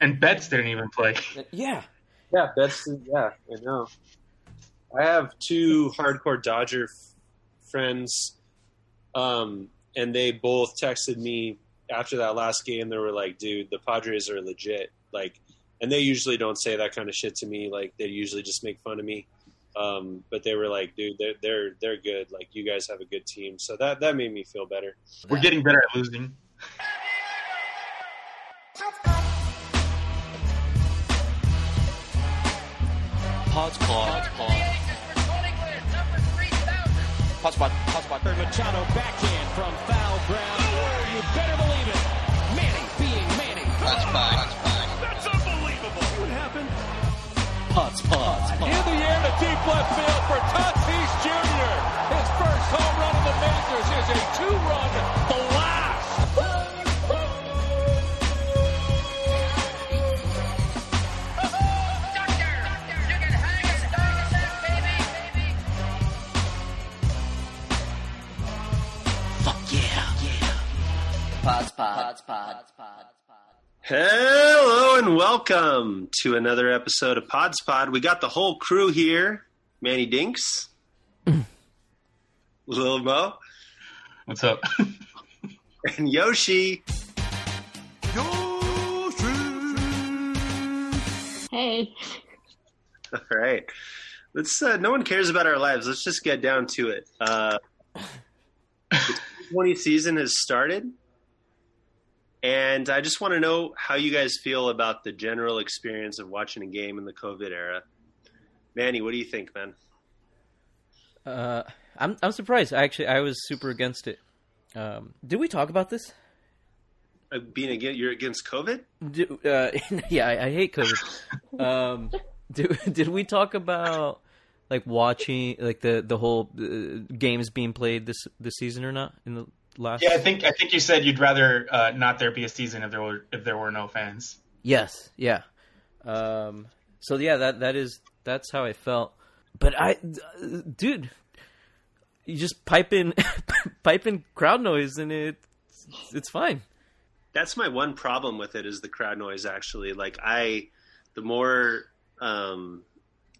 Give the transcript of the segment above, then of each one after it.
And Betts didn't even play. Yeah. Yeah, Betts. Yeah, I know. I have two hardcore Dodger f- friends, um, and they both texted me after that last game. They were like, "Dude, the Padres are legit." Like, and they usually don't say that kind of shit to me. Like, they usually just make fun of me. Um, but they were like, "Dude, they're they're they're good. Like, you guys have a good team." So that that made me feel better. We're getting better at losing. Pods pod. Pods pod. Pods pod. Machado backhand from foul ground. Oh, you better believe it. Manny being Manny. That's fine. That's fine. That's unbelievable. What happened? Pods pod. In the air to deep left field for Tatis Jr. His first home run of the majors is a two-run blast. Pods pod. Pods pod. Hello and welcome to another episode of Pods Pod. We got the whole crew here: Manny Dinks, Lil Mo, What's up? and Yoshi. Hey, All right, let's. Uh, no one cares about our lives. Let's just get down to it. Uh, the 20 season has started, and I just want to know how you guys feel about the general experience of watching a game in the COVID era. Manny, what do you think, man? Uh, I'm I'm surprised. Actually, I was super against it. Um, did we talk about this? Uh, being against, you're against COVID? Did, uh, yeah, I, I hate COVID. um, did did we talk about like watching like the the whole uh, games being played this this season or not in the last? Yeah, I think I think you said you'd rather uh, not there be a season if there were if there were no fans. Yes, yeah. Um, so yeah, that that is that's how I felt. But I, dude, you just pipe in pipe in crowd noise and it it's fine. That's my one problem with it is the crowd noise. Actually, like I, the more um,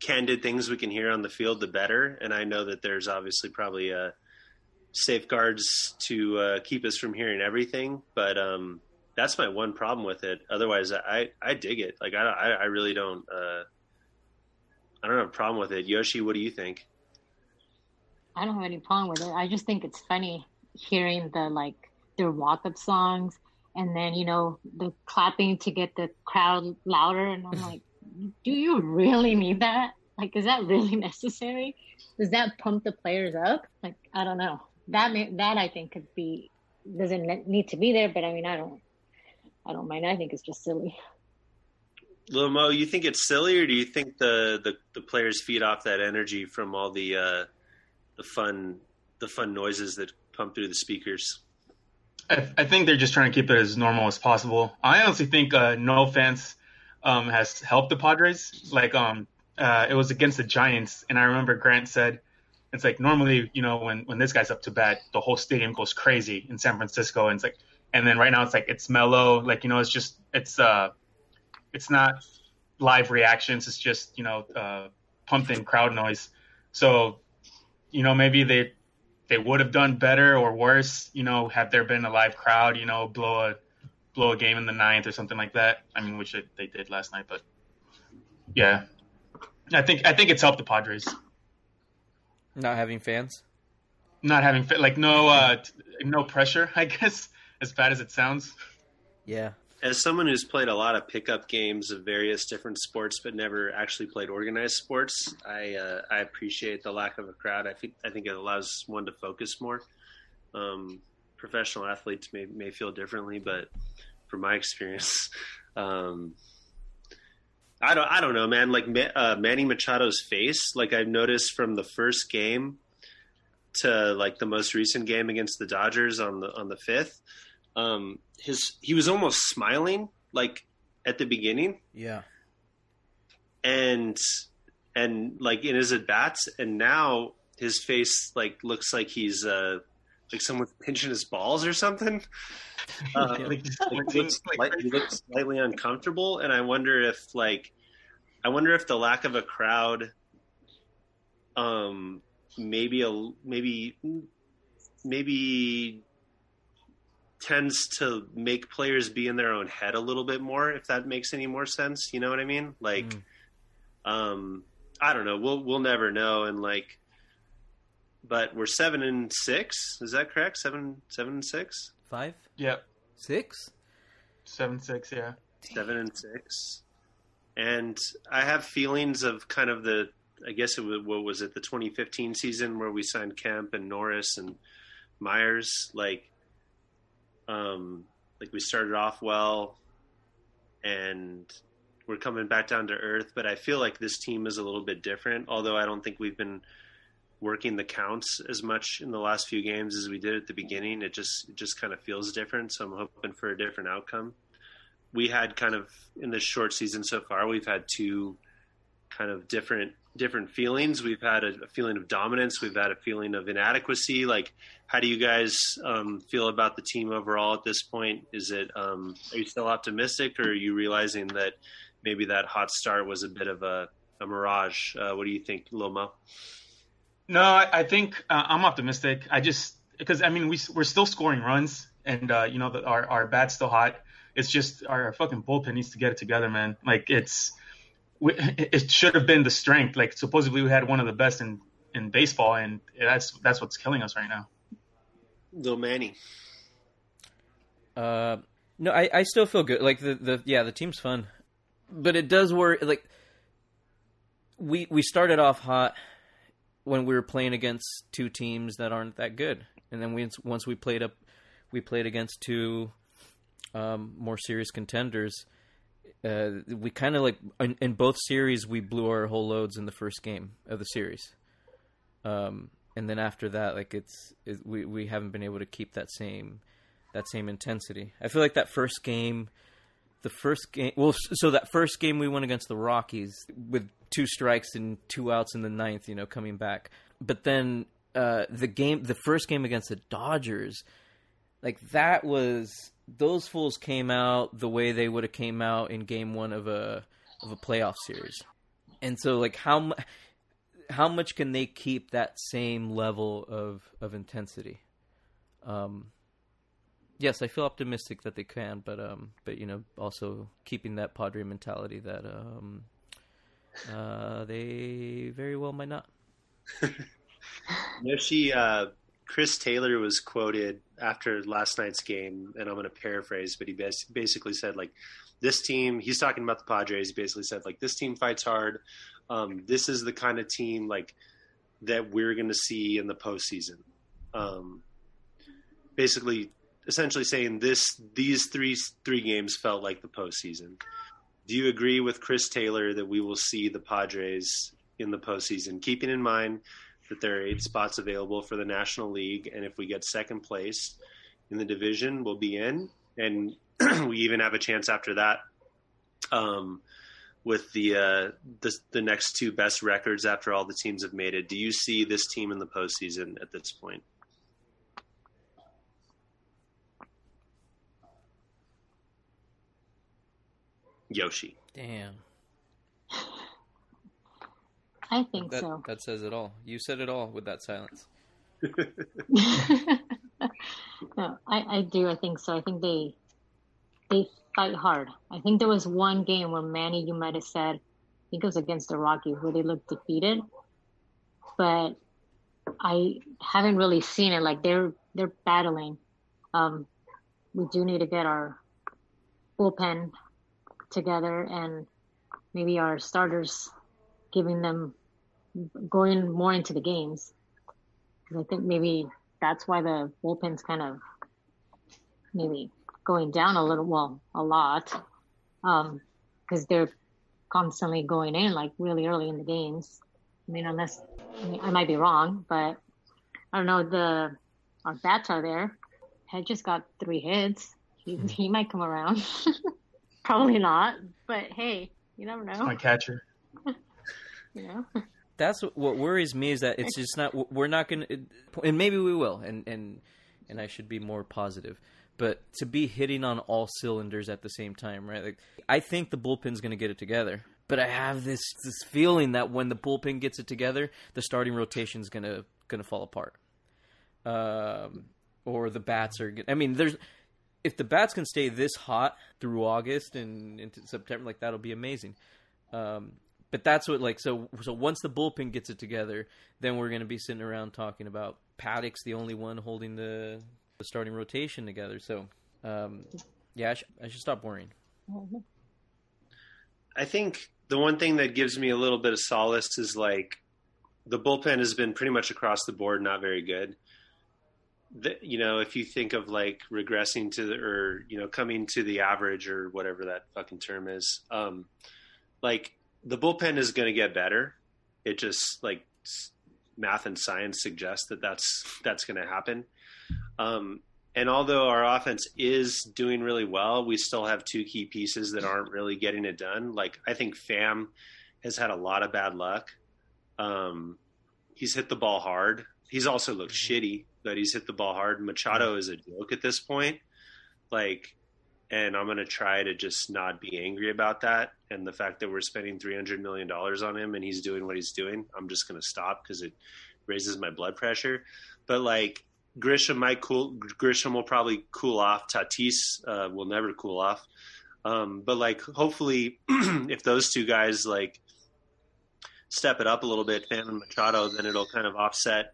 candid things we can hear on the field, the better. And I know that there's obviously probably uh, safeguards to uh, keep us from hearing everything, but um, that's my one problem with it. Otherwise, I I dig it. Like I I, I really don't. Uh, I don't have a problem with it. Yoshi, what do you think? I don't have any problem with it. I just think it's funny hearing the like their walk up songs and then, you know, the clapping to get the crowd louder and I'm like, do you really need that? Like is that really necessary? Does that pump the players up? Like I don't know. That may, that I think could be doesn't need to be there, but I mean I don't I don't mind. I think it's just silly. Lil Mo, you think it's silly, or do you think the, the, the players feed off that energy from all the uh, the fun the fun noises that pump through the speakers? I, I think they're just trying to keep it as normal as possible. I honestly think uh, no fans um, has helped the Padres. Like um, uh, it was against the Giants, and I remember Grant said, "It's like normally, you know, when when this guy's up to bat, the whole stadium goes crazy in San Francisco, and it's like, and then right now it's like it's mellow, like you know, it's just it's uh, it's not live reactions, it's just you know, uh, pumped in crowd noise. So, you know, maybe they they would have done better or worse, you know, had there been a live crowd, you know, blow a blow a game in the ninth or something like that. I mean, which they did last night, but yeah, I think I think it's helped the Padres Not having fans. not having like no uh t- no pressure. I guess as bad as it sounds. Yeah. As someone who's played a lot of pickup games of various different sports, but never actually played organized sports, I uh, I appreciate the lack of a crowd. I think I think it allows one to focus more. Um, professional athletes may may feel differently, but from my experience, um, I don't I don't know, man. Like uh, Manny Machado's face, like I've noticed from the first game to like the most recent game against the Dodgers on the on the fifth. Um, his he was almost smiling like at the beginning Yeah. and and like in his at bats and now his face like looks like he's uh like someone's pinching his balls or something. Uh, Like, like, he, looks he looks slightly uncomfortable, and I wonder if like I wonder if the lack of a crowd, um, maybe a maybe maybe tends to make players be in their own head a little bit more. If that makes any more sense, you know what I mean? Like, Mm. um, I don't know. We'll we'll never know, and like. But we're seven and six. Is that correct? Seven, seven and six. Five, Yep. six. seven six. Yeah, seven and six, and I have feelings of kind of the. I guess it was what was it the 2015 season where we signed Kemp and Norris and Myers like, um, like we started off well, and we're coming back down to earth. But I feel like this team is a little bit different. Although I don't think we've been working the counts as much in the last few games as we did at the beginning. It just it just kind of feels different. So I'm hoping for a different outcome. We had kind of in this short season so far we've had two kind of different different feelings. We've had a, a feeling of dominance. We've had a feeling of inadequacy. Like how do you guys um, feel about the team overall at this point? Is it um, are you still optimistic or are you realizing that maybe that hot start was a bit of a, a mirage? Uh, what do you think loma No, I, I think uh, I'm optimistic. I just because I mean we we're still scoring runs, and uh, you know the, our our bat's still hot. It's just our fucking bullpen needs to get it together, man. Like it's we, it should have been the strength. Like supposedly we had one of the best in in baseball, and that's that's what's killing us right now. Lil Manny Uh, no, I, I still feel good. Like the, the yeah, the team's fun, but it does worry. Like we we started off hot when we were playing against two teams that aren't that good, and then we once we played up, we played against two um, more serious contenders. Uh, we kind of like in, in both series we blew our whole loads in the first game of the series, um, and then after that, like it's it, we we haven't been able to keep that same that same intensity. I feel like that first game, the first game, well, so that first game we won against the Rockies with two strikes and two outs in the ninth, you know, coming back. But then uh, the game, the first game against the Dodgers, like that was those fools came out the way they would have came out in game one of a of a playoff series, and so like how how much can they keep that same level of of intensity? Um, yes, I feel optimistic that they can, but um, but you know, also keeping that Padre mentality that um, uh, they very well might not. Yoshi, uh, Chris Taylor was quoted after last night's game, and I'm going to paraphrase, but he bas- basically said like, "This team." He's talking about the Padres. He basically said like, "This team fights hard. Um, this is the kind of team like that we're going to see in the postseason." Um, basically, essentially saying this: these three three games felt like the postseason. Do you agree with Chris Taylor that we will see the Padres in the postseason? Keeping in mind that there are eight spots available for the National League, and if we get second place in the division, we'll be in, and we even have a chance after that. Um, with the, uh, the the next two best records after all the teams have made it, do you see this team in the postseason at this point? Yoshi. Damn, I think that so. that says it all. You said it all with that silence. no, I, I do. I think so. I think they they fight hard. I think there was one game where Manny, you might have said, I think it was against the Rockies, where they looked defeated. But I haven't really seen it. Like they're they're battling. Um, we do need to get our bullpen together and maybe our starters giving them going more into the games. Because I think maybe that's why the bullpen's kind of maybe going down a little, well, a lot, um, because they're constantly going in like really early in the games. I mean, unless I, mean, I might be wrong, but I don't know. The our bats are there. Head just got three hits. He, he might come around. Probably not, but hey, you never know. My catcher. You know. That's what worries me is that it's just not. We're not gonna, and maybe we will, and and and I should be more positive. But to be hitting on all cylinders at the same time, right? Like I think the bullpen's going to get it together. But I have this this feeling that when the bullpen gets it together, the starting rotation's going to going to fall apart. Um, or the bats are. I mean, there's if the bats can stay this hot through August and into September, like that'll be amazing. Um, but that's what like so so once the bullpen gets it together, then we're going to be sitting around talking about Paddock's the only one holding the, the starting rotation together. So um, yeah, I, sh- I should stop worrying. I think the one thing that gives me a little bit of solace is like the bullpen has been pretty much across the board not very good. The, you know, if you think of like regressing to the, or you know coming to the average or whatever that fucking term is, um, like the bullpen is going to get better. It just like math and science suggest that that's that's going to happen. Um, and although our offense is doing really well, we still have two key pieces that aren't really getting it done. Like I think Pham has had a lot of bad luck. Um, he's hit the ball hard. He's also looked shitty, but he's hit the ball hard. Machado is a joke at this point. Like, and I'm going to try to just not be angry about that. And the fact that we're spending $300 million on him and he's doing what he's doing, I'm just going to stop because it raises my blood pressure. But like, Grisham might cool. Grisham will probably cool off. Tatis uh, will never cool off. Um, but like, hopefully, if those two guys like step it up a little bit, Pham and Machado, then it'll kind of offset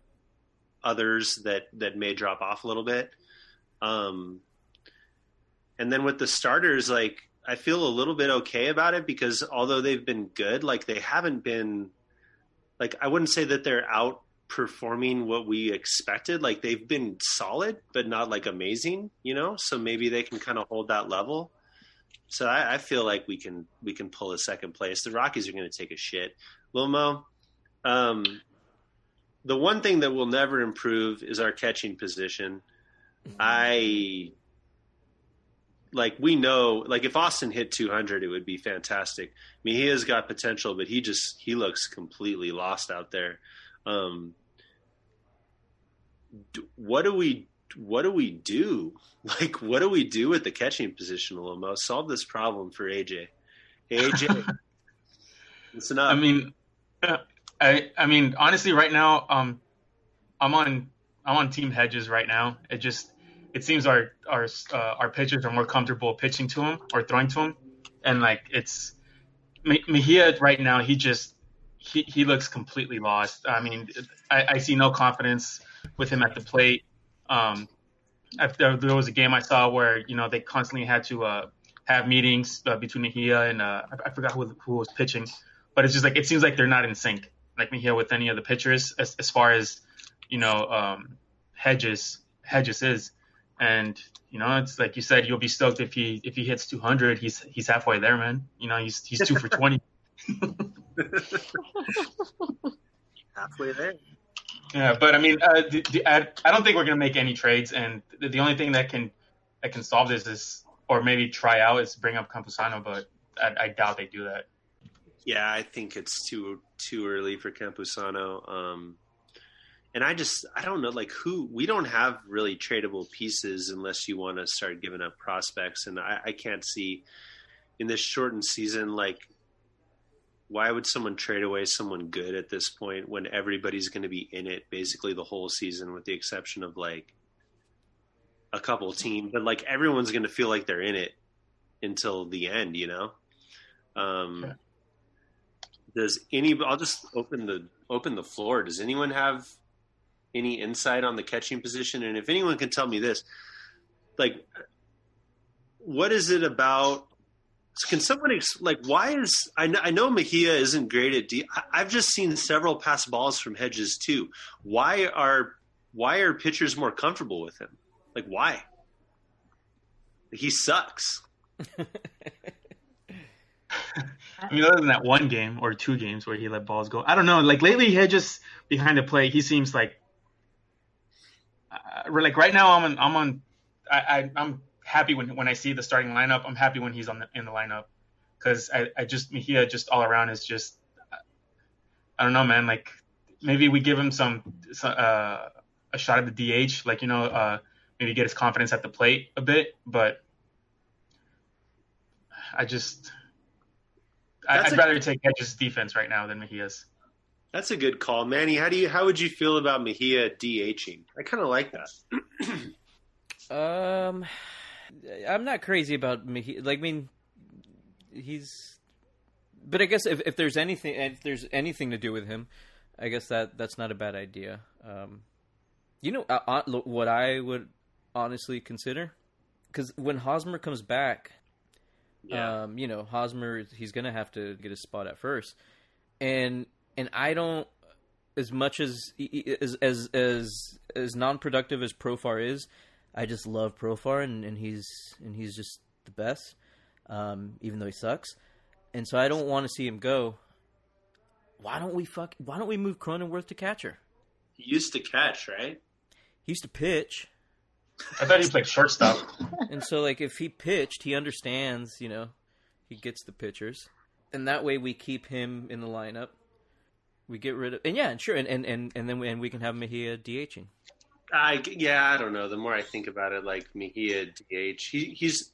others that that may drop off a little bit. Um, and then with the starters, like I feel a little bit okay about it because although they've been good, like they haven't been like I wouldn't say that they're outperforming what we expected. Like they've been solid, but not like amazing, you know. So maybe they can kind of hold that level. So I, I feel like we can we can pull a second place. The Rockies are going to take a shit. Lomo, um, the one thing that will never improve is our catching position. I like we know like if Austin hit 200 it would be fantastic. I mean he has got potential but he just he looks completely lost out there. Um what do we what do we do? Like what do we do with the catching position Lomo? Solve this problem for AJ. Hey, AJ. listen up. I mean, I I mean honestly, right now, um, I'm on I'm on Team Hedges right now. It just it seems our our uh, our pitchers are more comfortable pitching to him or throwing to him, and like it's Mejia right now. He just he he looks completely lost. I mean, I, I see no confidence with him at the plate. Um, there was a game I saw where you know they constantly had to uh, have meetings uh, between Mejia and uh, I, I forgot who who was pitching, but it's just like it seems like they're not in sync, like Mejia with any of the pitchers as as far as you know um, Hedges Hedges is, and you know it's like you said you'll be stoked if he if he hits 200 he's he's halfway there man you know he's he's two for 20 halfway there. Yeah, but I mean, uh, the, the, I, I don't think we're gonna make any trades, and the, the only thing that can that can solve this is, or maybe try out, is bring up Campusano, but I, I doubt they do that. Yeah, I think it's too too early for Campusano. Um, and I just I don't know like who we don't have really tradable pieces unless you want to start giving up prospects, and I, I can't see in this shortened season like why would someone trade away someone good at this point when everybody's going to be in it basically the whole season with the exception of like a couple teams but like everyone's going to feel like they're in it until the end you know um. Does any i'll just open the open the floor does anyone have any insight on the catching position and if anyone can tell me this like what is it about can someone like why is I know, I know Mejia isn't great at D. I've just seen several pass balls from Hedges too. Why are why are pitchers more comfortable with him? Like why? He sucks. I mean, other than that one game or two games where he let balls go, I don't know. Like lately, he just behind the plate, he seems like, uh, like right now, I'm on, I'm on, I, I, I'm happy when when I see the starting lineup. I'm happy when he's on the in the lineup because I, I just Mejia just all around is just, I don't know, man. Like maybe we give him some, uh, a shot at the DH, like you know, uh, maybe get his confidence at the plate a bit. But I just That's I'd a- rather take Hedges' defense right now than Mejia's. That's a good call, Manny. How do you how would you feel about Mejia DHing? I kind of like that. Um, I'm not crazy about Mejia. Like, I mean, he's. But I guess if, if there's anything if there's anything to do with him, I guess that that's not a bad idea. Um, you know uh, uh, what I would honestly consider, because when Hosmer comes back, Yeah. um, you know Hosmer he's gonna have to get a spot at first, and and I don't as much as as as as, as non-productive as Profar is, I just love Profar and, and he's and he's just the best, um, even though he sucks, and so I don't want to see him go. Why don't we fuck? Why don't we move Cronenworth to catcher? he used to catch, right? He used to pitch, I thought he played shortstop. and so like if he pitched, he understands. You know, he gets the pitchers, and that way we keep him in the lineup. We get rid of and yeah, and sure, and and and, and then we, and we can have Mejia DHing. I yeah, I don't know. The more I think about it, like Mejia DH, he, he's.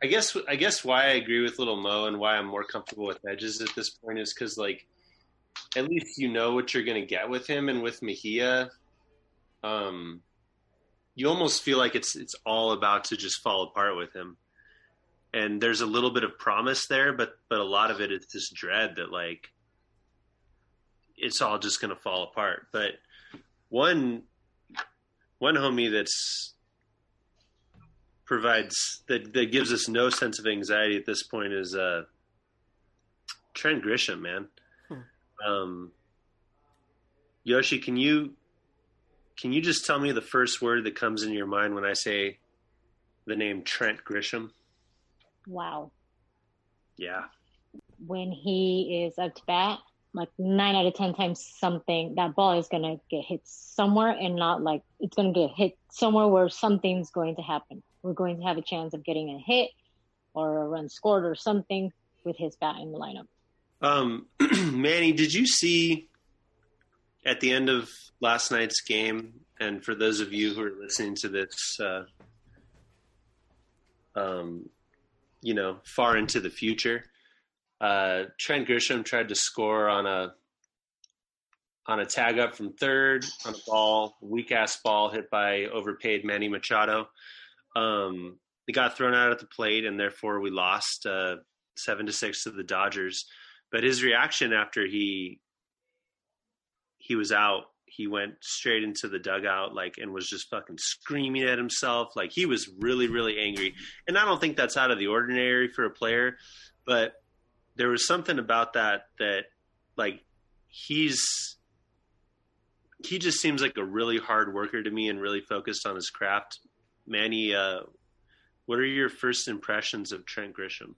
I guess I guess why I agree with Little Mo and why I'm more comfortable with Hedges at this point is because like, at least you know what you're going to get with him, and with Mejia, um, you almost feel like it's it's all about to just fall apart with him. And there's a little bit of promise there, but but a lot of it is this dread that like it's all just going to fall apart. But one one homie that's provides that that gives us no sense of anxiety at this point is uh Trent Grisham, man. Um Yoshi, can you can you just tell me the first word that comes in your mind when I say the name Trent Grisham? Wow. Yeah. When he is up to bat, like nine out of ten times something that ball is gonna get hit somewhere and not like it's gonna get hit somewhere where something's going to happen. We're going to have a chance of getting a hit or a run scored or something with his bat in the lineup. Um, Manny, did you see at the end of last night's game? And for those of you who are listening to this, uh, um, you know, far into the future, uh, Trent Grisham tried to score on a on a tag up from third on a ball, weak ass ball hit by overpaid Manny Machado. Um, he got thrown out at the plate, and therefore we lost uh, seven to six to the Dodgers. But his reaction after he he was out, he went straight into the dugout, like, and was just fucking screaming at himself. Like he was really, really angry. And I don't think that's out of the ordinary for a player, but there was something about that that, like, he's he just seems like a really hard worker to me and really focused on his craft. Manny, uh, what are your first impressions of Trent Grisham?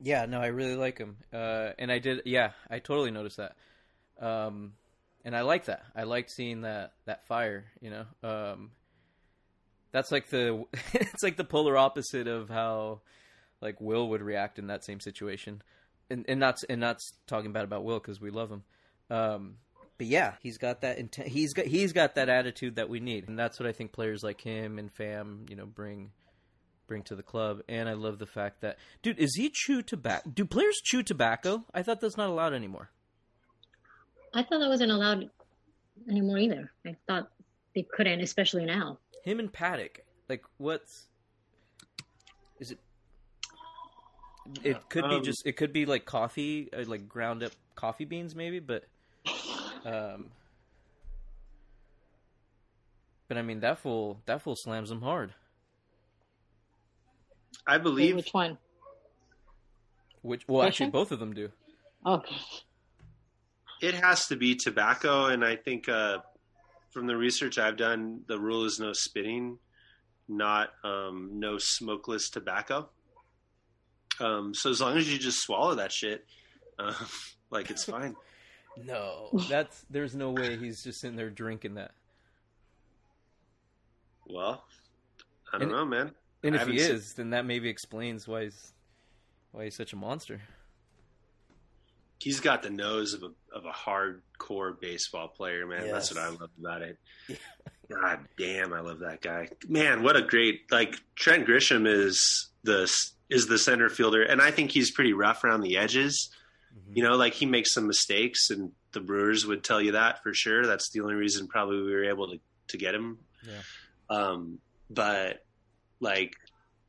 Yeah, no, I really like him, uh, and I did. Yeah, I totally noticed that, um, and I like that. I like seeing that that fire. You know, um, that's like the it's like the polar opposite of how like Will would react in that same situation, and and not and not talking bad about Will because we love him. Um, but yeah, he's got that intent. He's got he's got that attitude that we need, and that's what I think players like him and Pham, you know, bring bring to the club. And I love the fact that, dude, is he chew tobacco? Do players chew tobacco? I thought that's not allowed anymore. I thought that wasn't allowed anymore either. I thought they couldn't, especially now. Him and Paddock, like, what's is it? It could be Um, just. It could be like coffee, uh, like ground up coffee beans, maybe. But, um, but I mean that fool. That fool slams them hard. I Wait, believe which one? Which, well, actually, both of them do. Okay. It has to be tobacco, and I think uh, from the research I've done, the rule is no spitting, not um, no smokeless tobacco. Um, so as long as you just swallow that shit, uh, like it's fine. No, that's there's no way he's just sitting there drinking that. Well, I don't And- know, man. And I if he haven't seen- is, then that maybe explains why he's why he's such a monster. He's got the nose of a of a hardcore baseball player, man. That's what I love about it. God damn, I love that guy. Man, what a great like Trent Grisham is the is the center fielder, and I think he's pretty rough around the edges. You know, like he makes some mistakes, and the Brewers would tell you that for sure. That's the only reason probably we were able to to get him. Yeah. Um, but like,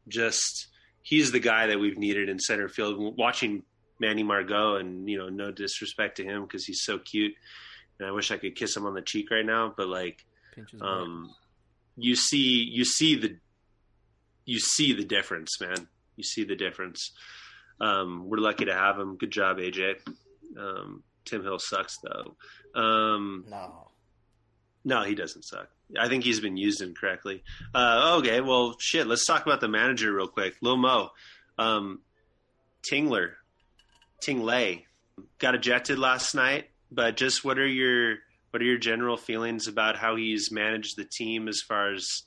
just he's the guy that we've needed in center field. Watching Manny Margot, and you know, no disrespect to him because he's so cute, and I wish I could kiss him on the cheek right now. But like, um, you see, you see the, you see the difference, man. You see the difference. Um, we're lucky to have him. Good job, AJ. Um, Tim Hill sucks though. Um, no. no, he doesn't suck. I think he's been used incorrectly. Uh, okay, well, shit. Let's talk about the manager real quick. Lil Mo, um, Tingler, Tingley, got ejected last night. But just what are your what are your general feelings about how he's managed the team as far as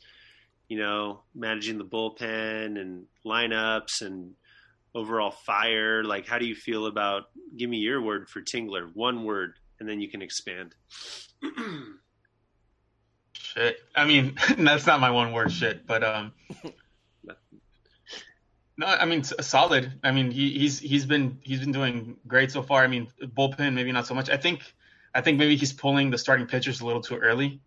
you know managing the bullpen and lineups and overall fire? Like, how do you feel about? Give me your word for Tingler. One word, and then you can expand. Shit. I mean, that's not my one word shit, but um, no, I mean solid. I mean he, he's he's been he's been doing great so far. I mean bullpen maybe not so much. I think I think maybe he's pulling the starting pitchers a little too early,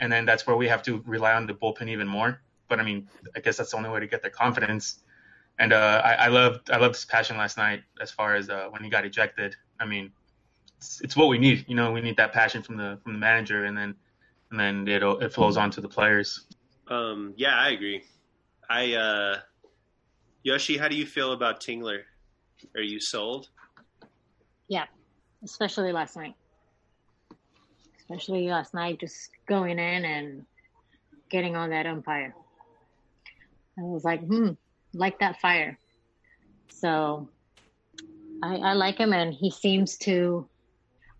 and then that's where we have to rely on the bullpen even more. But I mean, I guess that's the only way to get their confidence. And uh, I, I loved I loved his passion last night as far as uh, when he got ejected. I mean, it's, it's what we need. You know, we need that passion from the from the manager, and then and then it it flows on to the players. Um, yeah, I agree. I uh, Yoshi, how do you feel about Tingler? Are you sold? Yeah, especially last night. Especially last night, just going in and getting on that umpire. I was like, hmm, like that fire. So I, I like him, and he seems to.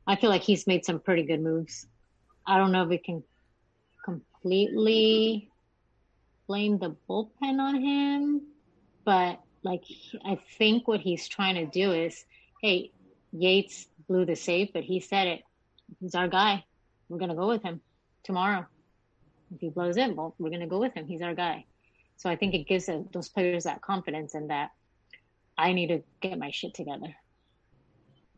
I feel like he's made some pretty good moves. I don't know if we can completely blame the bullpen on him, but like I think what he's trying to do is, hey, Yates blew the save, but he said it. He's our guy. We're gonna go with him tomorrow. If he blows it, well, we're gonna go with him. He's our guy. So I think it gives those players that confidence and that I need to get my shit together.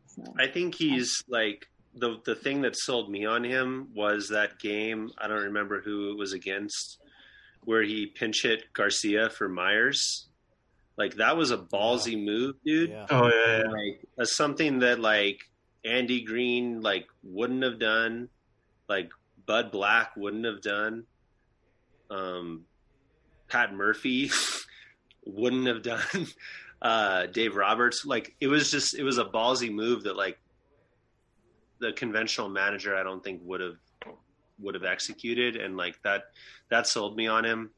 So I think he's like the the thing that sold me on him was that game. I don't remember who it was against, where he pinch hit Garcia for Myers. Like that was a ballsy move, dude. Yeah. Oh yeah, yeah. Like that's something that like Andy Green like wouldn't have done, like Bud Black wouldn't have done, um, Pat Murphy wouldn't have done, uh, Dave Roberts. Like it was just it was a ballsy move that like the conventional manager I don't think would have would have executed, and like that that sold me on him.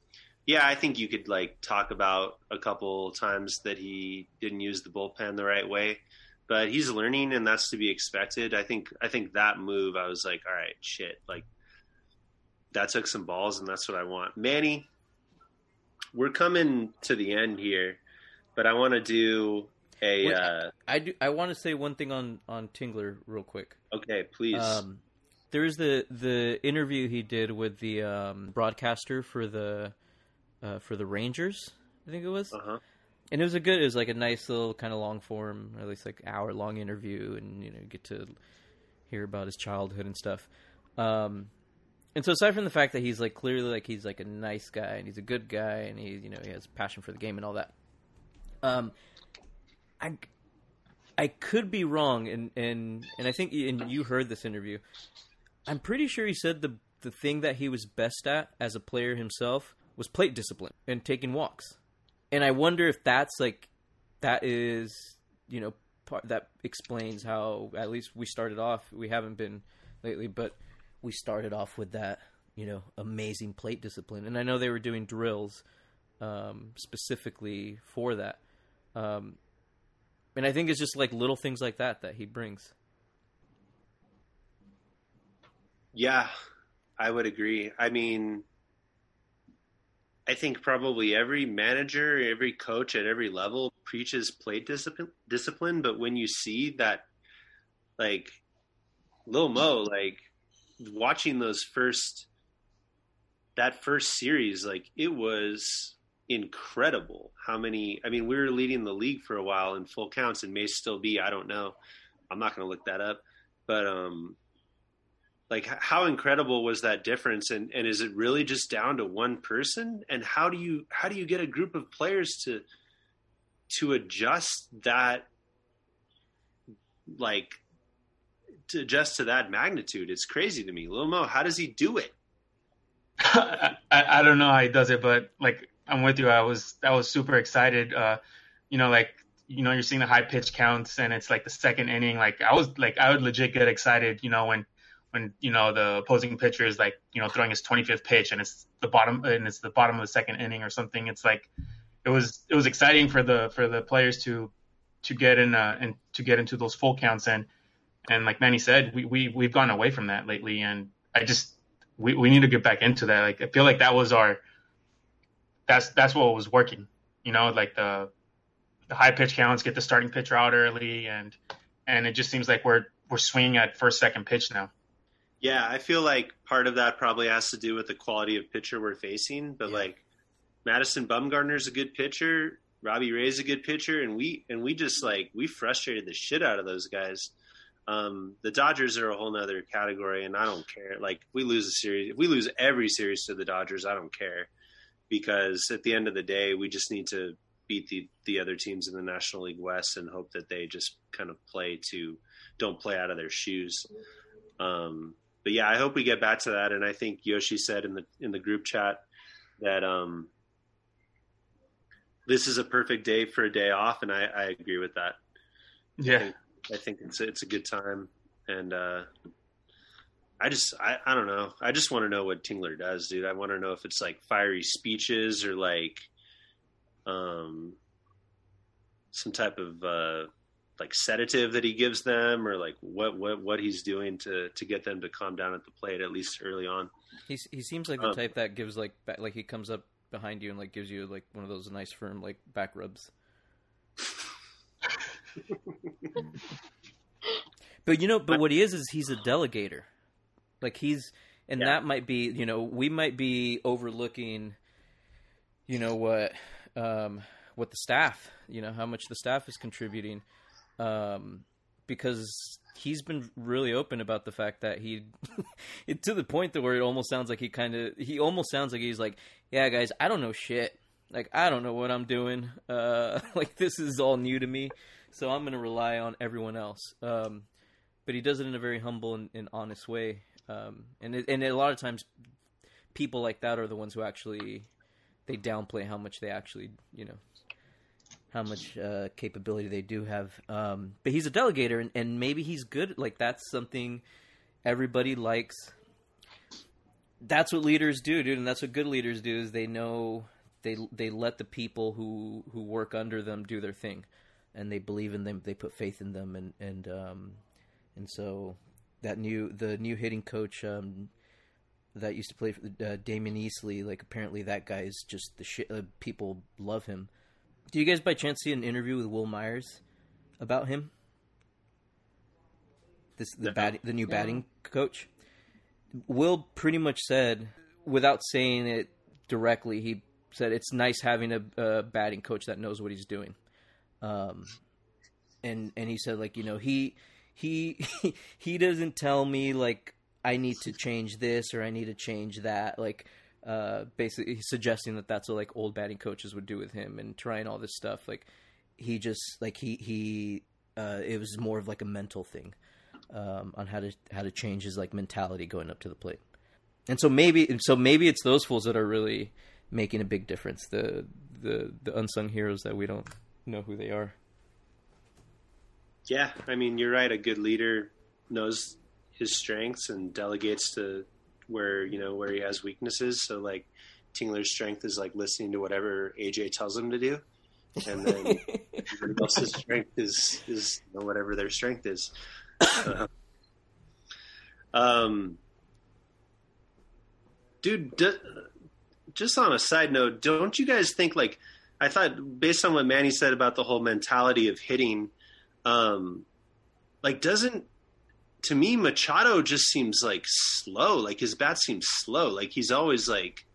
Yeah, I think you could like talk about a couple times that he didn't use the bullpen the right way, but he's learning, and that's to be expected. I think I think that move, I was like, all right, shit, like that took some balls, and that's what I want. Manny, we're coming to the end here, but I want to do a Wait, uh, I do. I want to say one thing on on Tingler real quick. okay, please. Um, there was the the interview he did with the um, broadcaster for the uh, for the Rangers. I think it was, uh huh. and it was a good. It was like a nice little kind of long form, or at least like hour long interview, and you know get to hear about his childhood and stuff. Um, and so aside from the fact that he's like clearly like he's like a nice guy and he's a good guy and he you know he has passion for the game and all that. Um, I I could be wrong, and and and I think and you heard this interview. I'm pretty sure he said the the thing that he was best at as a player himself was plate discipline and taking walks. And I wonder if that's like that is you know part that explains how at least we started off. We haven't been lately, but we started off with that you know amazing plate discipline. And I know they were doing drills um, specifically for that. Um, and I think it's just like little things like that that he brings. Yeah, I would agree. I mean, I think probably every manager, every coach at every level preaches plate discipline, discipline. But when you see that, like Lil Mo, like watching those first that first series, like it was incredible how many I mean, we were leading the league for a while in full counts and may still be, I don't know. I'm not gonna look that up. But um like how incredible was that difference and, and is it really just down to one person and how do you how do you get a group of players to to adjust that like to adjust to that magnitude it's crazy to me Lil Mo how does he do it I, I don't know how he does it, but like I'm with you. I was I was super excited. Uh, you know, like you know, you're seeing the high pitch counts, and it's like the second inning. Like I was like I would legit get excited. You know, when when you know the opposing pitcher is like you know throwing his 25th pitch, and it's the bottom and it's the bottom of the second inning or something. It's like it was it was exciting for the for the players to to get in uh, and to get into those full counts and and like Manny said, we we we've gone away from that lately, and I just we, we need to get back into that. Like I feel like that was our that's that's what was working. You know, like the the high pitch counts, get the starting pitcher out early, and and it just seems like we're we're swinging at first second pitch now. Yeah, I feel like part of that probably has to do with the quality of pitcher we're facing. But Yeah. like Madison Bumgarner's a good pitcher, Robbie Ray's a good pitcher, and we and we just like we frustrated the shit out of those guys. Um, the Dodgers are a whole nother category, and I don't care. Like if we lose a series, if we lose every series to the Dodgers, I don't care because at the end of the day, we just need to beat the the other teams in the National League West and hope that they just kind of play to don't play out of their shoes. Um, but yeah, I hope we get back to that. And I think Yoshi said in the in the group chat that um, this is a perfect day for a day off, and I, I agree with that. Yeah, I think it's it's a good time, and uh, I just I, I don't know. I just want to know what Tingler does, dude. I want to know if it's like fiery speeches or like um some type of uh like sedative that he gives them or like what what what he's doing to to get them to calm down at the plate at least early on. He he seems like the Um, type that gives like ba- like he comes up behind you and like gives you like one of those nice firm like back rubs. but you know, but what he is is he's a delegator. Like he's and Yeah. that might be, you know, we might be overlooking you know what um what the staff, you know, how much the staff is contributing um because he's been really open about the fact that he it, to the point that where it almost sounds like he kind of he almost sounds like he's like yeah guys i don't know shit. Like i don't know what i'm doing. Uh like this is all new to me. So i'm gonna rely on everyone else. Um but he does it in a very humble and, and honest way. Um and it, and a lot of times people like that are the ones who actually they downplay how much they actually you know how much uh, capability they do have. Um, but he's a delegator, and, and maybe he's good. Like that's something everybody likes. That's what leaders do, dude, and that's what good leaders do. Is they know they they let the people who who work under them do their thing, and they believe in them. They put faith in them, and and um, and so that new the new hitting coach um, that used to play for uh, Damion Easley, like apparently that guy is just the shit. Uh, people love him. Do you guys by chance see an interview with Wil Myers about him? This the No. bat, the new batting coach. Will pretty much said, without saying it directly, he said it's nice having a, a batting coach that knows what he's doing. Um, and and he said like you know he he he doesn't tell me like I need to change this or I need to change that like uh basically suggesting that that's what like old batting coaches would do with him and trying all this stuff like he just like he he uh it was more of like a mental thing um on how to how to change his like mentality going up to the plate and so maybe so maybe it's those fools that are really making a big difference the the the unsung heroes that we don't know who they are Yeah, I mean you're right. A good leader knows his strengths and delegates to where you know where he has weaknesses. So like Tingler's strength is like listening to whatever AJ tells him to do, and then everybody else's strength is is you know, whatever their strength is. Uh, um, dude, d- just on a side note, don't you guys think like I thought based on what Manny said about the whole mentality of hitting, um, like doesn't to me, Machado just seems like slow. Like his bat seems slow. Like he's always like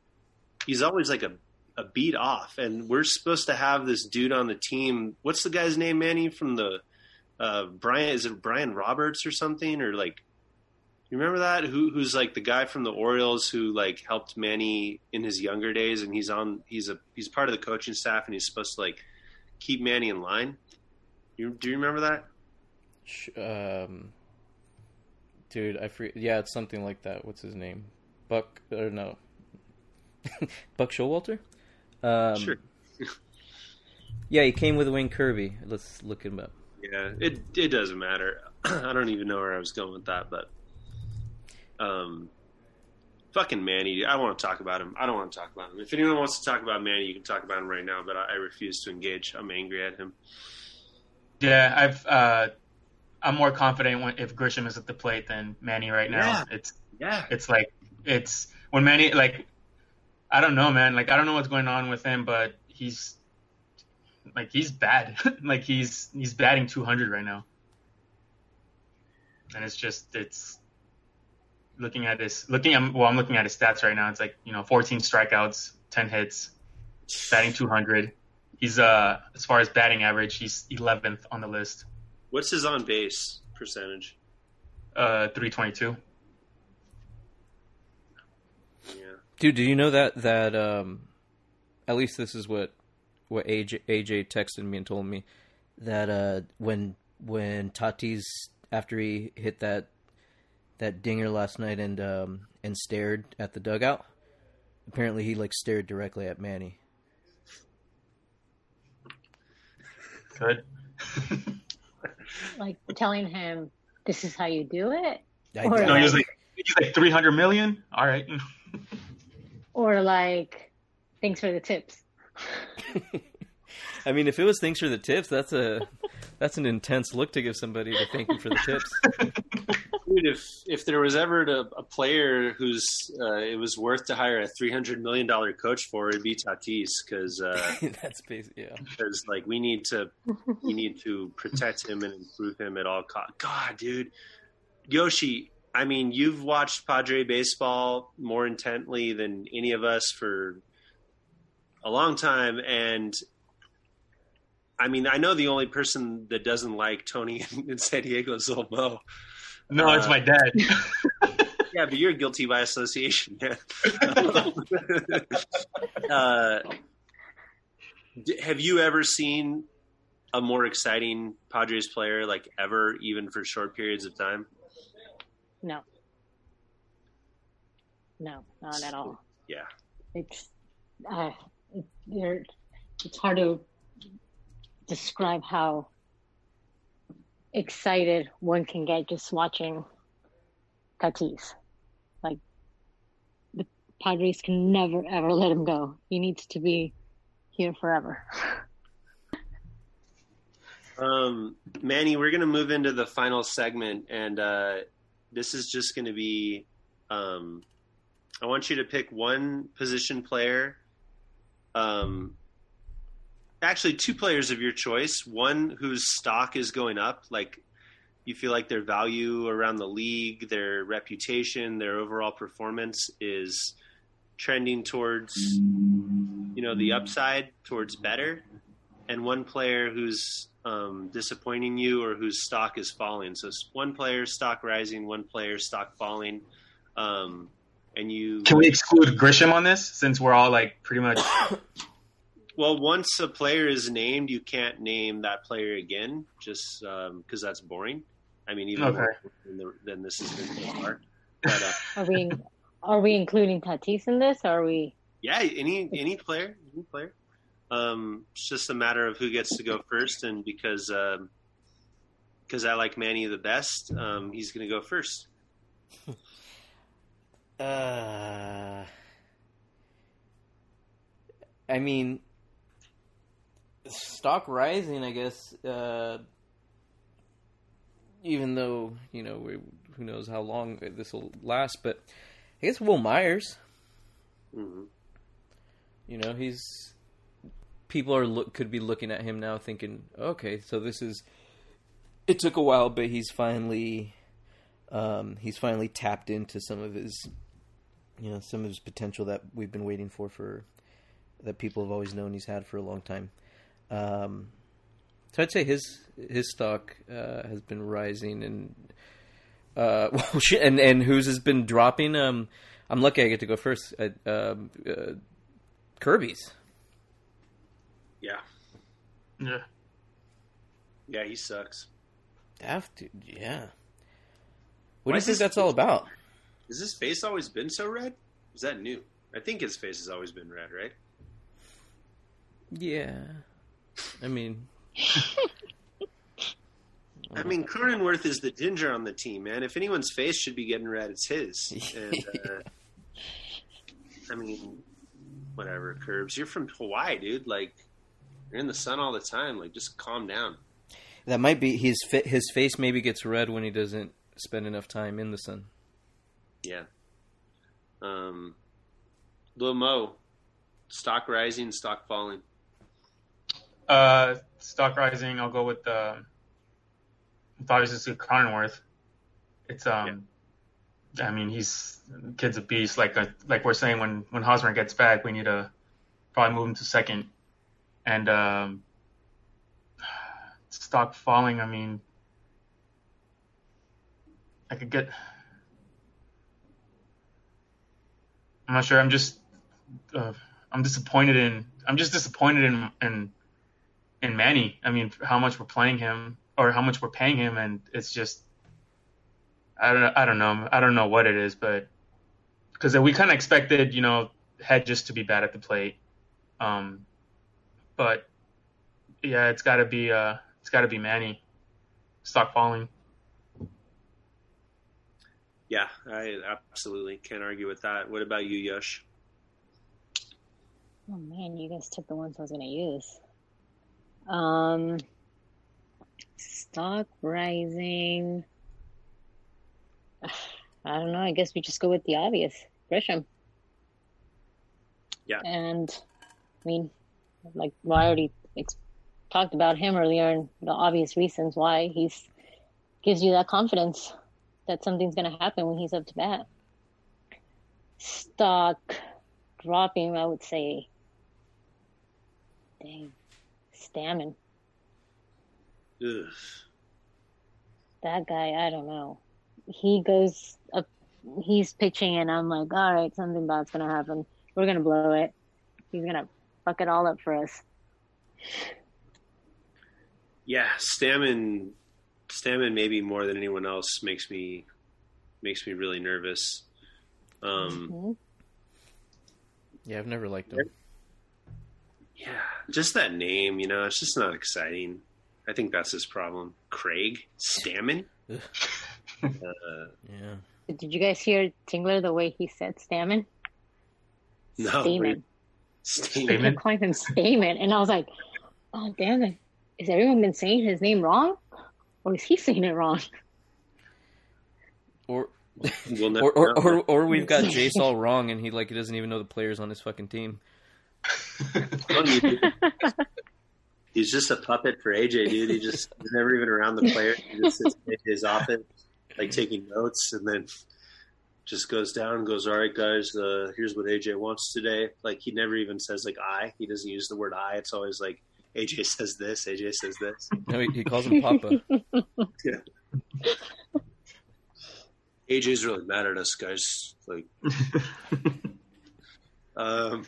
he's always like a a beat off. And we're supposed to have this dude on the team. What's the guy's name, Manny? From the uh, Brian? Is it Brian Roberts or something? Or like you remember that? Who who's like the guy from the Orioles who like helped Manny in his younger days, and he's on he's a he's part of the coaching staff, and he's supposed to like keep Manny in line. You do you remember that? Um, dude, I free. Yeah, it's something like that. What's his name? Buck or no? Buck Showalter. Um, Sure. Yeah, he came with Wayne Kirby. Let's look him up. Yeah, it it doesn't matter. I don't even know where I was going with that, but um, fucking Manny. I don't want to talk about him. I don't want to talk about him. If anyone wants to talk about Manny, you can talk about him right now. But I, I refuse to engage. I'm angry at him. Yeah, I've uh, I'm more confident when, if Grisham is at the plate than Manny right now. Yeah. It's Yeah, it's like it's when Manny like I don't know, man. Like I don't know what's going on with him, but he's like he's bad. like he's he's batting 200 right now, and it's just it's looking at this looking at well I'm looking at his stats right now. It's like you know 14 strikeouts, 10 hits, batting 200. He's uh as far as batting average, he's 11th on the list. What's his on base percentage? Uh, 322. Yeah, Dude, do you know that that um, at least this is what what AJ, AJ texted me and told me that uh, when when Tatis after he hit that that dinger last night and um, and stared at the dugout, apparently he like stared directly at Manny. Good. Like telling him, "This is how you do it," I- Or- no, he was like he's like 300 million. All right. or like, "Thanks for the tips." I mean, if it was thanks for the tips, that's a that's an intense look to give somebody to thank you for the tips. dude. If if there was ever a, a player who's uh, it was worth to hire a three hundred million dollar coach for, it'd be Tatis because. Uh, that's basically yeah. because like we need to we need to protect him and improve him at all costs. God, dude, Yoshi. I mean, you've watched Padre baseball more intently than any of us for a long time, and I mean, I know the only person that doesn't like Tony in San Diego is old Mo. No, it's my dad. Yeah, but you're guilty by association, man. uh, have you ever seen a more exciting Padres player, like ever, even for short periods of time? No, no, not at all. Yeah. It's uh, it, it's hard to describe how excited one can get just watching Tatis. Like the Padres can never ever let him go. He needs to be here forever. Um, Manny, we're to move into the final segment, and uh, this is just to be. Um, I want you to pick one position player. Um, actually, two players of your choice. One whose stock is going up, like you feel like their value around the league, their reputation, their overall performance is trending towards, you know, the upside, towards better and one player who's um, disappointing you or whose stock is falling. So one player stock rising, one player stock falling, um, and you. Can we exclude Grisham on this since we're all like pretty much? Well, once a player is named, you can't name that player again, just because that's boring. I mean, even Okay. more than, the, than this has been so far. But uh, Are we are we including Tatis in this? Or are we? yeah, any any player, any player. Um, it's just a matter of who gets to go first, and because um, because I like Manny the best, um, he's going to go first. Uh, I mean, stock rising. I guess. Uh, even though you know, we, who knows how long this will last, but I guess Wil Myers. Mhm. You know, he's people are look could be looking at him now, thinking, okay, so this is. It took a while, but he's finally um, he's finally tapped into some of his, you know, some of his potential that we've been waiting for for that people have always known he's had for a long time. Um, so I'd say his his stock uh, has been rising, and uh, well, shit, and and whose has been dropping. Um, I'm lucky I get to go first. Uh, um, uh, Kirby's. Yeah, Yeah. yeah, he sucks. Daft, dude, yeah. What Why do you think that's all about? Has his face always been so red? Is that new? I think his face has always been red, right? Yeah, I mean, I mean, Cronenworth is the ginger on the team, man. If anyone's face should be getting red, it's his. And, uh, I mean, whatever, Curbs. You're from Hawaii, dude. Like, you're in the sun all the time. Like, just calm down. that might be his fa- his face. Maybe gets red when he doesn't spend enough time in the sun. Yeah. Um, Lil Mo, stock rising, stock falling. Uh, stock rising. I'll go with uh, it's obviously Cronenworth. It's um, I mean he's kid's a beast. Like uh, like we're saying when when Hosmer gets back, we need to probably move him to second. And um, stock falling. I mean, I could get. I'm not sure. I'm just. Uh, I'm disappointed in. I'm just disappointed in in in Manny. I mean, how much we're playing him or how much we're paying him, and it's just. I don't. I don't know. I don't know what it is, but because we kind of expected, you know, Head just to be bad at the plate. Um, but yeah, it's got to be. Uh, it's got to be Manny. Stock falling. Yeah, I absolutely can't argue with that. What about you, Yush? Oh man, you guys took the ones I was gonna use. Um, stock rising. I don't know. I guess we just go with the obvious, Grisham. Yeah. And I mean, like well, I already ex- talked about him earlier, and the obvious reasons why he's gives you that confidence that something's gonna happen when he's up to bat. Stock dropping, I would say. Dang, Stammen. Ugh. That guy, I don't know. He goes up, he's pitching, and I'm like, all right, something bad's gonna happen. We're gonna blow it. He's gonna fuck it all up for us. Yeah, Stammen, Stammen, maybe more than anyone else makes me makes me really nervous. Um, Mhm. Yeah, I've never liked him. Yeah, just that name, you know, it's just not exciting. I think that's his problem. Craig Stammen. Uh, Yeah. Did you guys hear Tingler the way he said Stammen? no, Stamen. Stamen. They're calling him Stamen, and I was like, oh damn it! Has everyone been saying his name wrong, or is he saying it wrong? Or We'll or, or, or, or, we've got Jayce all wrong, and he like he doesn't even know the players on his fucking team. Well, you- He's just a puppet for AJ, dude. He just he's never even around the player. He just sits in his office, like taking notes, and then just goes down and goes, "All right, guys, uh, here's what AJ wants today." Like he never even says like "I." He doesn't use the word "I." It's always like AJ says this, AJ says this. No, he, he calls him Papa. Yeah. AJ's really mad at us, guys. Like, um,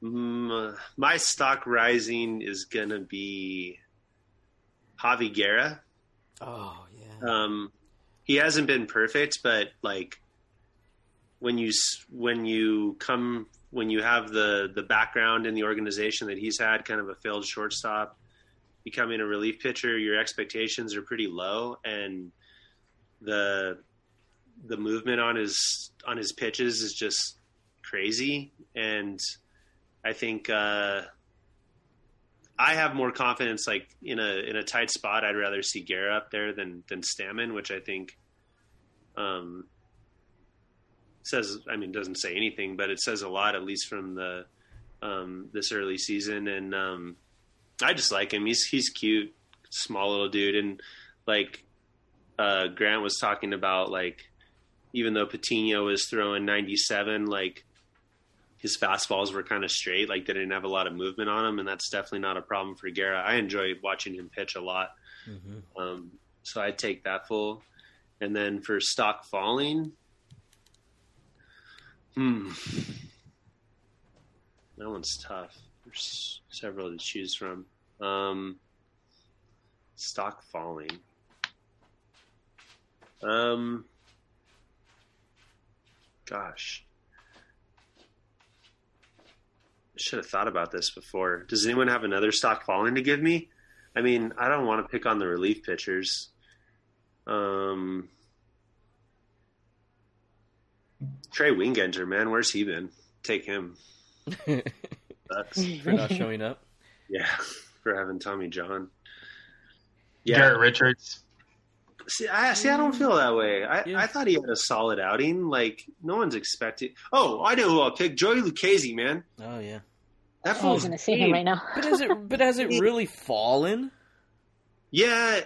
my stock rising is gonna be Javi Guerra. Oh yeah. Um, he hasn't been perfect, but like when you when you come when you have the the background in the organization that he's had, kind of a failed shortstop, becoming a relief pitcher, your expectations are pretty low, and the the movement on his on his pitches is just crazy, and I think. Uh, I have more confidence, like in a in a tight spot. I'd rather see Guerra up there than than Stammen, which I think um, says. I mean, doesn't say anything, but it says a lot, at least from the um, this early season. And um, I just like him. He's he's cute, small little dude, and like uh, Grant was talking about like even though Patino was throwing 97, like his fastballs were kind of straight, like they didn't have a lot of movement on them, and that's definitely not a problem for Guerra. I enjoy watching him pitch a lot, Mm-hmm. um, so I'd take that full. And then for stock falling, hmm, that one's tough. There's several to choose from. Um, stock falling. Um, gosh, I should have thought about this before. Does anyone have another stock falling to give me? I mean, I don't want to pick on the relief pitchers. Um, Trey Wingenter, man, where's he been? Take him. Sucks. For not showing up. yeah, for having Tommy John. Yeah, Garrett Richards. See, I see. I don't feel that way. I, Yeah. I thought he had a solid outing. Like no one's expecting. Oh, I know who I'll pick. Joey Lucchesi, man. Oh yeah. That Oh, I fool's was gonna see him right now. But has it? But has it really fallen? Yeah,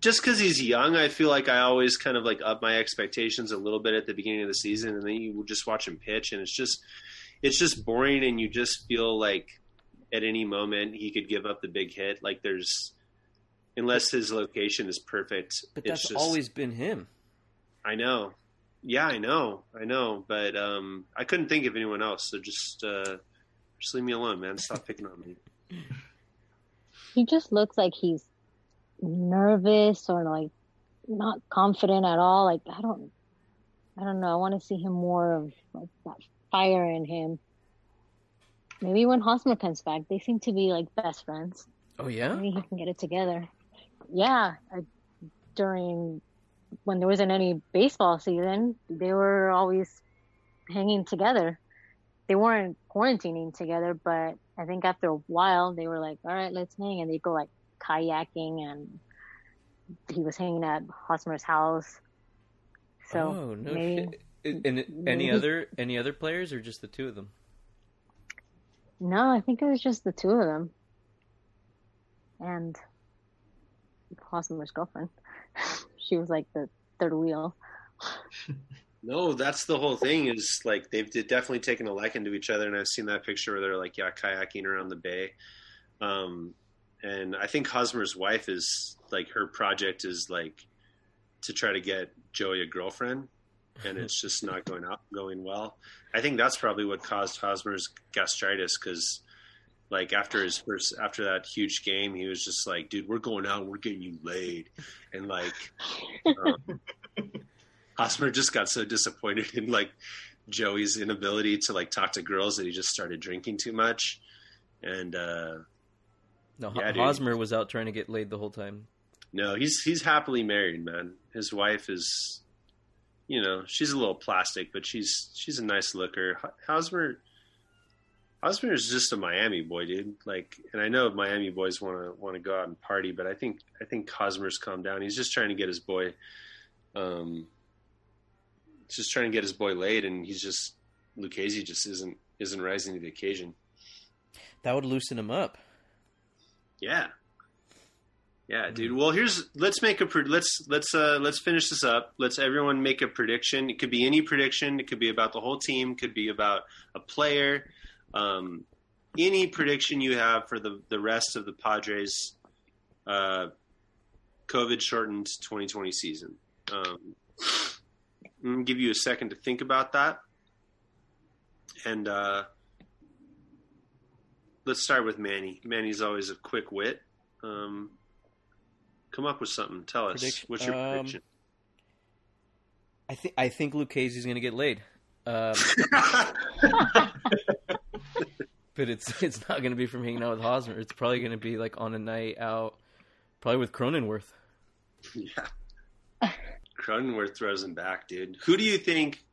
just because he's young, I feel like I always kind of like up my expectations a little bit at the beginning of the season, and then you just watch him pitch, and it's just it's just boring, and you just feel like at any moment he could give up the big hit. Like there's unless his location is perfect. But it's that's just, always been him. I know. Yeah, I know. I know. But um, I couldn't think of anyone else. So just uh, just leave me alone, man. Stop picking on me. He just looks like he's nervous or like not confident at all. Like I don't, I don't know. I want to see him more of like that fire in him. Maybe when Hosmer comes back, they seem to be like best friends. Oh yeah. Maybe he can get it together. Yeah, I, during when there wasn't any baseball season, they were always hanging together. They weren't quarantining together, but I think after a while they were like, "All right, let's hang," and they go like kayaking, and he was hanging at Hosmer's house. So oh no maybe shit. And and any other any other players or just the two of them? no, I think it was just the two of them, and Hosmer's girlfriend. she was like the third wheel. No, that's the whole thing. Is like they've definitely taken a liking to each other, and I've seen that picture where they're like, yeah, kayaking around the bay. Um, and I think Hosmer's wife is like her project is like to try to get Joey a girlfriend, and it's just not going out going well. I think that's probably what caused Hosmer's gastritis because. Like after his first, after that huge game, he was just like, "Dude, we're going out, we're getting you laid," and like, um, Hosmer just got so disappointed in like Joey's inability to like talk to girls that he just started drinking too much. And uh No, Yeah, Ho- dude. Was out trying to get laid the whole time. no, he's he's happily married, man. His wife is you know, she's a little plastic, but she's she's a nice looker. Ho- Hosmer Hosmer is just a Miami boy, dude. Like, and I know Miami boys want to want to go out and party, but I think I think Hosmer's calmed down. He's just trying to get his boy, um, just trying to get his boy laid, and he's just Lucchesi just isn't isn't rising to the occasion. That would loosen him up. Yeah. Yeah, dude. Well, here's let's make a let's let's uh let's finish this up. Let's everyone make a prediction. It could be any prediction. It could be about the whole team. Could be about a player. Um, any prediction you have for the the rest of the Padres, uh, COVID shortened 2020 season. Um, give you a second to think about that, and uh, let's start with Manny. Manny's always a quick wit. Um, come up with something. Tell us. Prediction- What's your um, prediction? I think I think Lucchesi's going to get laid. Um, but it's it's not going to be from hanging out with Hosmer. It's probably going to be like on a night out, probably with Cronenworth. yeah. Cronenworth throws him back, dude. Who do you think?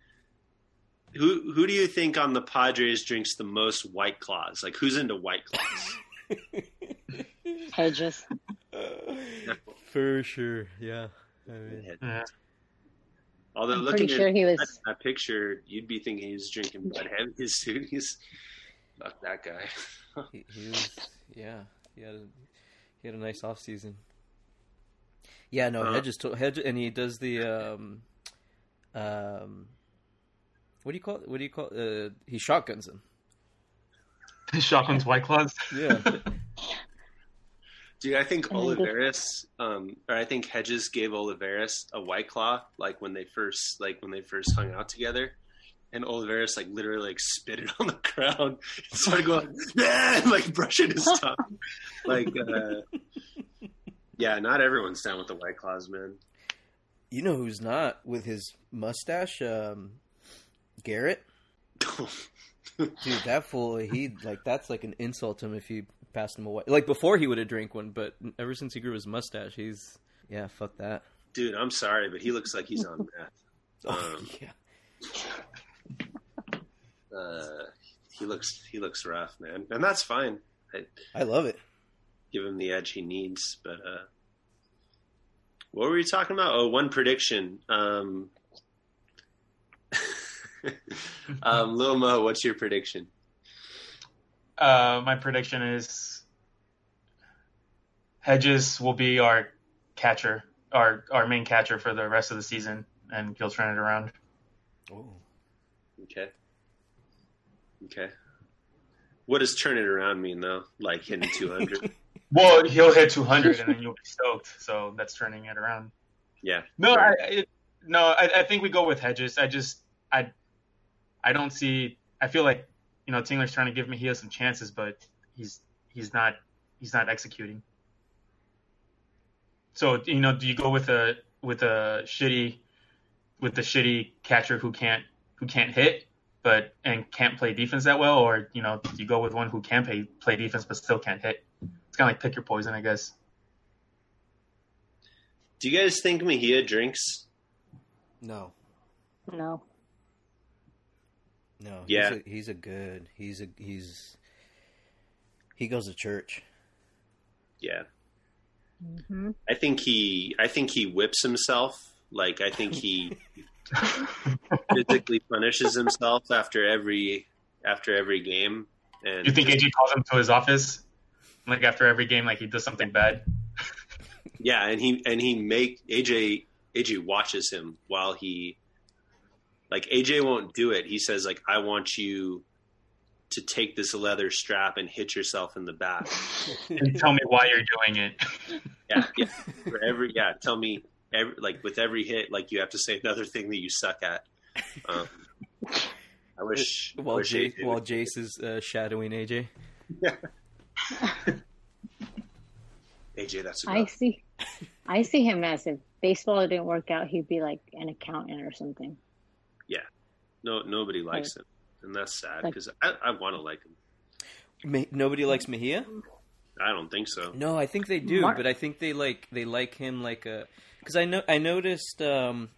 Who who do you think on the Padres drinks the most White Claws? Like who's into White Claws? Hedges. For sure, yeah. I mean, Yeah. Although I'm looking pretty at he was. that, that picture, you'd be thinking he's drinking Bud Heavies, dude. He's fuck that guy. he, he was, yeah. He had a, he had a nice off season. Yeah, no, Uh, Hedges, to, Hedges, and he does the um, um, what do you call it? What do you call? It? Uh, he shotguns him. He Shotguns White Claws. Yeah, Dude, I think And Olivares, um, or I think Hedges gave Olivares a white claw, like when they first, like when they first hung out together, and Olivares like literally like spit it on the ground, and started going, yeah, and, like brushing his tongue, like, uh, yeah, not everyone's down with the white claws, man. you know who's not with his mustache? Um, Garrett. Dude, that fool, he like that's like an insult to him if you passed him away. Like before, he would have drank one, but ever since he grew his mustache, he's yeah, fuck that. Dude, I'm sorry, but he looks like he's on meth. Um, yeah, uh, he looks he looks rough, man, and that's fine. I I love it. Give him the edge he needs. But uh, what were we talking about? Oh, one prediction. Um, um, Lil Mo, what's your prediction? Uh, my prediction is Hedges will be our catcher, our our main catcher for the rest of the season, and he'll turn it around. Oh, Okay. Okay. What does turn it around mean though? Like hitting 200? Well, he'll hit 200, and then you'll be stoked. So that's turning it around. yeah. No. I, I no, I, I think we go with Hedges. I just I I don't see. I feel like you know Tingler's trying to give Mejia some chances, but he's he's not he's not executing. So you know, do you go with a with a shitty with the shitty catcher who can't who can't hit but and can't play defense that well, or you know, do you go with one who can play play defense but still can't hit? It's kind of like pick your poison, I guess. Do you guys think Mejia drinks? no, No. no. Yeah. he's a, he's a good. He's a he's he goes to church. Yeah. hmm I think he I think he whips himself. Like I think he physically punishes himself after every after every game. And You think AJ calls him to his office, like after every game, like he does something bad? Yeah, and he and he make AJ AJ watches him while he like AJ won't do it. He says like I want you to take this leather strap and hit yourself in the back. And tell me why you're doing it. Yeah, yeah. For every yeah, tell me every, like with every hit like you have to say another thing that you suck at. Um, I wish I While wish Jay, AJ while Jayce is uh, shadowing AJ. AJ that's I see. I see him as if baseball didn't work out, he'd be like an accountant or something. Yeah, no nobody likes him. And that's sad Like- because I, I want to like him. Me- nobody likes Mejia. I don't think so. No, I think they do, Mark- but I think they like they like him like a because I know I noticed um,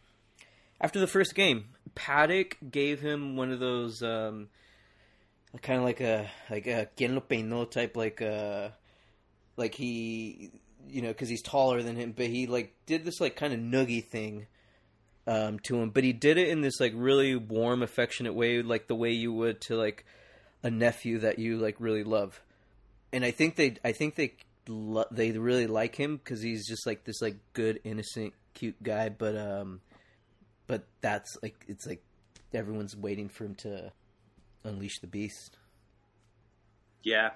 after the first game, Paddock gave him one of those um, kind of like a like a quien lo peinó type like uh like he you know because he's taller than him, but he like did this like kind of noogie thing um, to him, but he did it in this like really warm, affectionate way, like the way you would to like a nephew that you like really love. And I think they I think they lo- they really like him because he's just like this like good innocent cute guy but um but that's like it's like everyone's waiting for him to unleash the beast Yeah.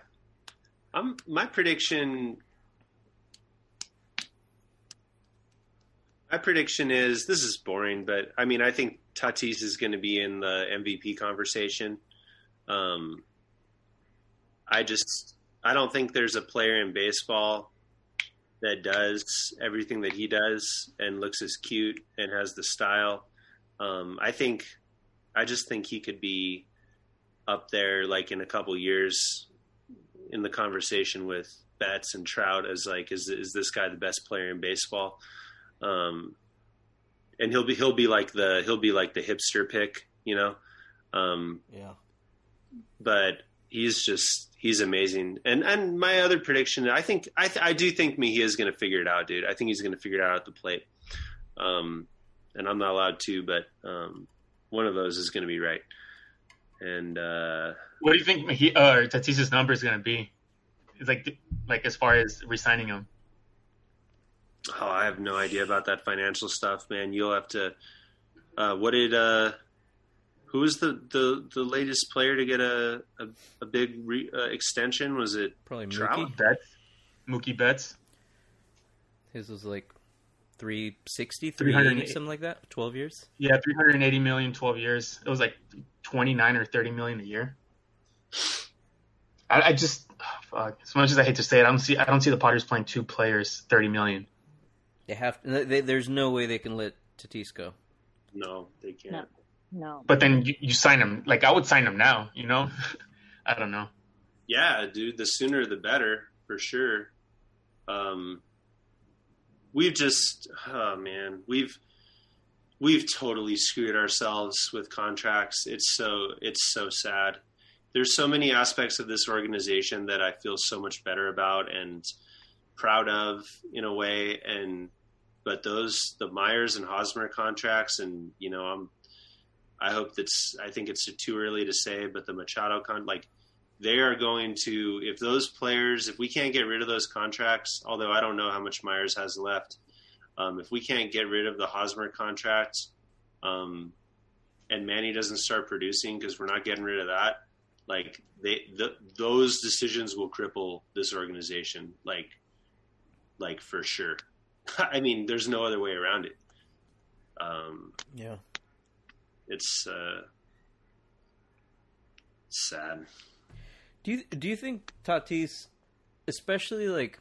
Um my prediction My prediction is this is boring, but I mean I think Tatis is going to be in the MVP conversation. Um I just I don't think there's a player in baseball that does everything that he does and looks as cute and has the style. Um I think I just think he could be up there like in a couple years in the conversation with Betts and Trout as like is is this guy the best player in baseball? Um, and he'll be he'll be like the he'll be like the hipster pick, you know. Um, yeah but he's just he's amazing. And and my other prediction, I think I th- I do think Mejia is going to figure it out, dude. I think he's going to figure it out at the plate. Um, and I'm not allowed to, but um, one of those is going to be right. And uh, What do you think he uh, Tatis's number is going to be? It's like like as far as resigning him. Oh, I have no idea about that financial stuff, man. You'll have to. Uh, what did uh, who was the, the, the latest player to get a a, a big re, uh, extension? Was it Probably Trout? Mookie. Betts, Mookie Betts. His was like 360, 380. 380, something like that. 12 years. Yeah, 380 million, 12 years. It was like 29 or 30 million a year. I, I just, oh, fuck. As much as I hate to say it, I don't see, I don't see the Padres playing two players 30 million. They have. They, there's no way they can let Tatis go. no? They can't. No. No. But then you, you sign him. Like I would sign him now. You know, I don't know. Yeah, dude, the sooner the better for sure. Um, we've just, oh man, we've we've totally screwed ourselves with contracts. It's so it's so sad. There's so many aspects of this organization that I feel so much better about and proud of in a way. And but those the Myers and Hosmer contracts, and you know, I'm I hope that's I think it's too early to say, but the Machado con like they are going to if those players if we can't get rid of those contracts, although I don't know how much Myers has left, um, if we can't get rid of the Hosmer contract, um, and Manny doesn't start producing because we're not getting rid of that, like they the, those decisions will cripple this organization, like like for sure. I mean, there's no other way around it. Um, Yeah. it's uh, sad. Do you do you think Tatis, especially like,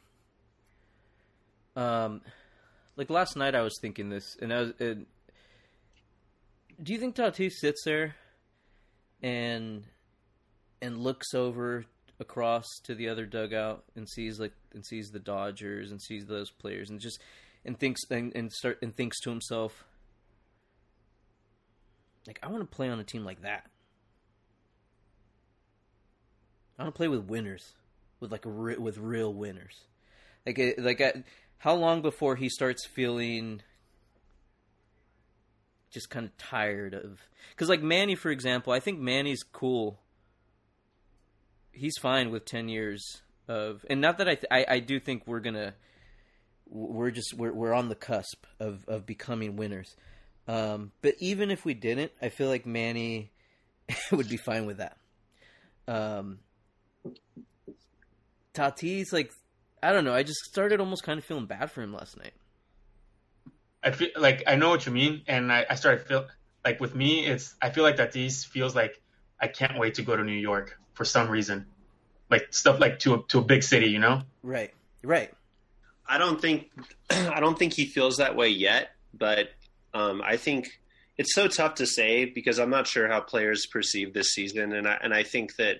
um, like last night I was thinking this, and I was, and do you think Tatis sits there, and and looks over across to the other dugout and sees like and sees the Dodgers and sees those players and just and thinks and, and start and thinks to himself, like I want to play on a team like that. I want to play with winners, with like re- with real winners. Like like at, how long before he starts feeling just kind of tired of because like Manny for example, I think Manny's cool. He's fine with ten years of, and not that I th- I, I do think we're gonna we're just we're we're on the cusp of of becoming winners. Um, but even if we didn't, I feel like Manny would be fine with that. Um, Tatis, like, I don't know. I just started almost kind of feeling bad for him last night. I feel like I know what you mean, and I, I started feel like with me, it's I feel like that these feels like I can't wait to go to New York for some reason, like stuff like to a, to a big city, you know. Right, right. I don't think I don't think he feels that way yet, but um, I think it's so tough to say because I'm not sure how players perceive this season, and I and I think that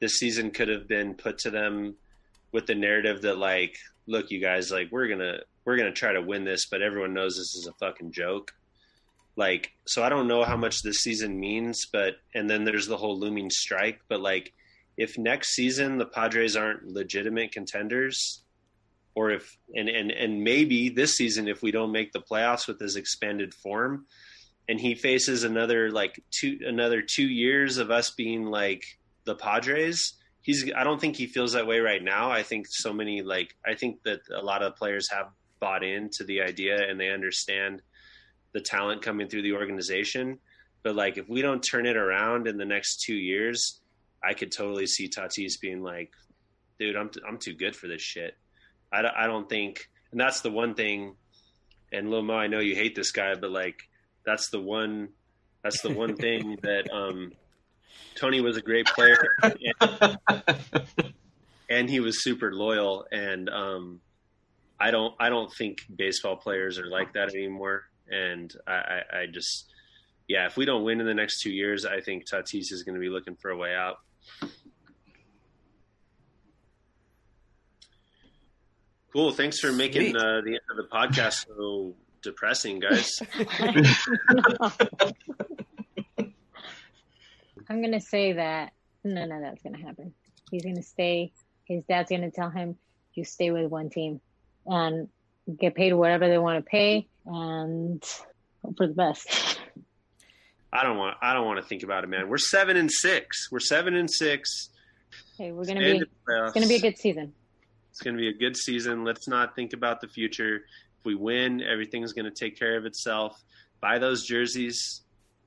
this season could have been put to them with the narrative that like, look, you guys, like we're gonna we're gonna try to win this, but everyone knows this is a fucking joke. Like, so I don't know how much this season means, but and then there's the whole looming strike, but like, if next season the Padres aren't legitimate contenders, or if and and and maybe this season if we don't make the playoffs with his expanded form and he faces another like two another 2 years of us being like the Padres he's I don't think he feels that way right now I think so many like I think that a lot of players have bought into the idea and they understand the talent coming through the organization but like if we don't turn it around in the next 2 years I could totally see Tatis being like dude I'm I'm too good for this shit I don't, I don't think, and that's the one thing. And Lil Mo, I know you hate this guy, but like, that's the one, that's the one thing that um, Tony was a great player, and, and he was super loyal. And um, I don't, I don't think baseball players are like that anymore. And I, I, I just, yeah, if we don't win in the next two years, I think Tatis is going to be looking for a way out. Cool. Thanks for making uh, the end of the podcast so depressing, guys. I'm gonna say that no, no, that's gonna happen. He's gonna stay. His dad's gonna tell him, "You stay with one team and get paid whatever they want to pay, and hope for the best." I don't want. I don't want to think about it, man. We're seven and six. We're seven and six. Hey, we're gonna Stay in be. It's gonna be a good season. It's going to be a good season. Let's not think about the future. If we win, everything's going to take care of itself. Buy those jerseys,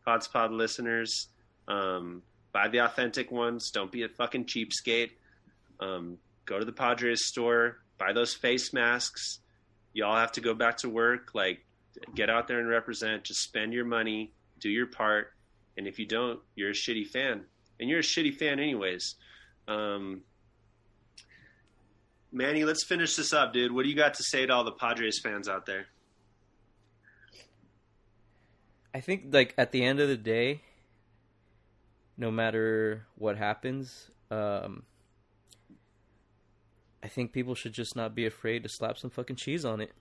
Pods Pod listeners. Um, buy the authentic ones. Don't be a fucking cheapskate. Um, go to the Padres store. Buy those face masks. Y'all have to go back to work. Like, get out there and represent. Just spend your money. Do your part. And if you don't, you're a shitty fan. And you're a shitty fan, anyways. Um, Manny, let's finish this up, dude. What do you got to say to all the Padres fans out there? I think like at the end of the day, no matter what happens, um, I think people should just not be afraid to slap some fucking cheese on it.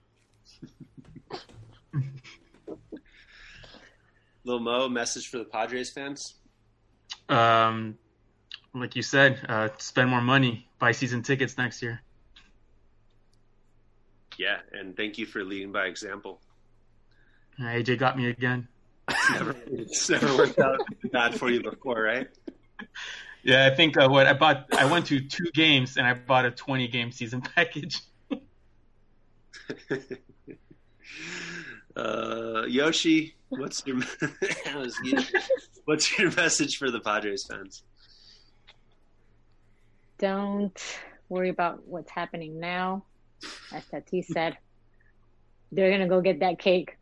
Lil Mo, message for the Padres fans. Um, like you said, uh, spend more money, buy season tickets next year. Yeah, and thank you for leading by example. AJ got me again. It's never, it's never worked out bad for you before, right? Yeah, I think uh, what I bought, I went to two games and I bought a 20 game season package. uh, Yoshi, what's your was you. what's your message for the Padres fans? Don't worry about what's happening now. As Tati said, they're gonna go get that cake,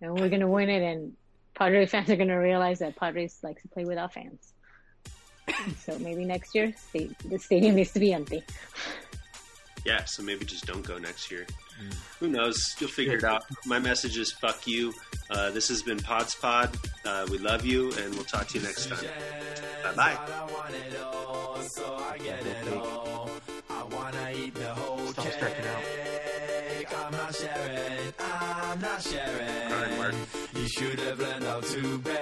and we're gonna win it. And Padres fans are gonna realize that Padres likes to play without fans. So maybe next year, sta- the stadium needs to be empty. Yeah, so maybe just don't go next year. Who knows? You'll figure it out. My message is fuck you. Uh, this has been Pods Pod. Uh, we love you, and we'll talk to you next time. Bye bye. Stop stretching out. Crying work. You should have learned how to bake.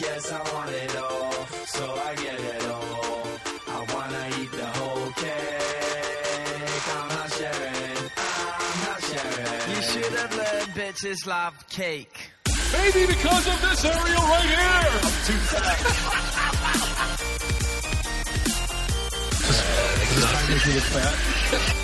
Yes, I want it all, so I get it all. I wanna eat the whole cake. I'm not sharing. I'm not sharing. You should have learned bitches love cake. Maybe because of this area right here.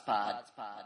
Pod. Pods Pod.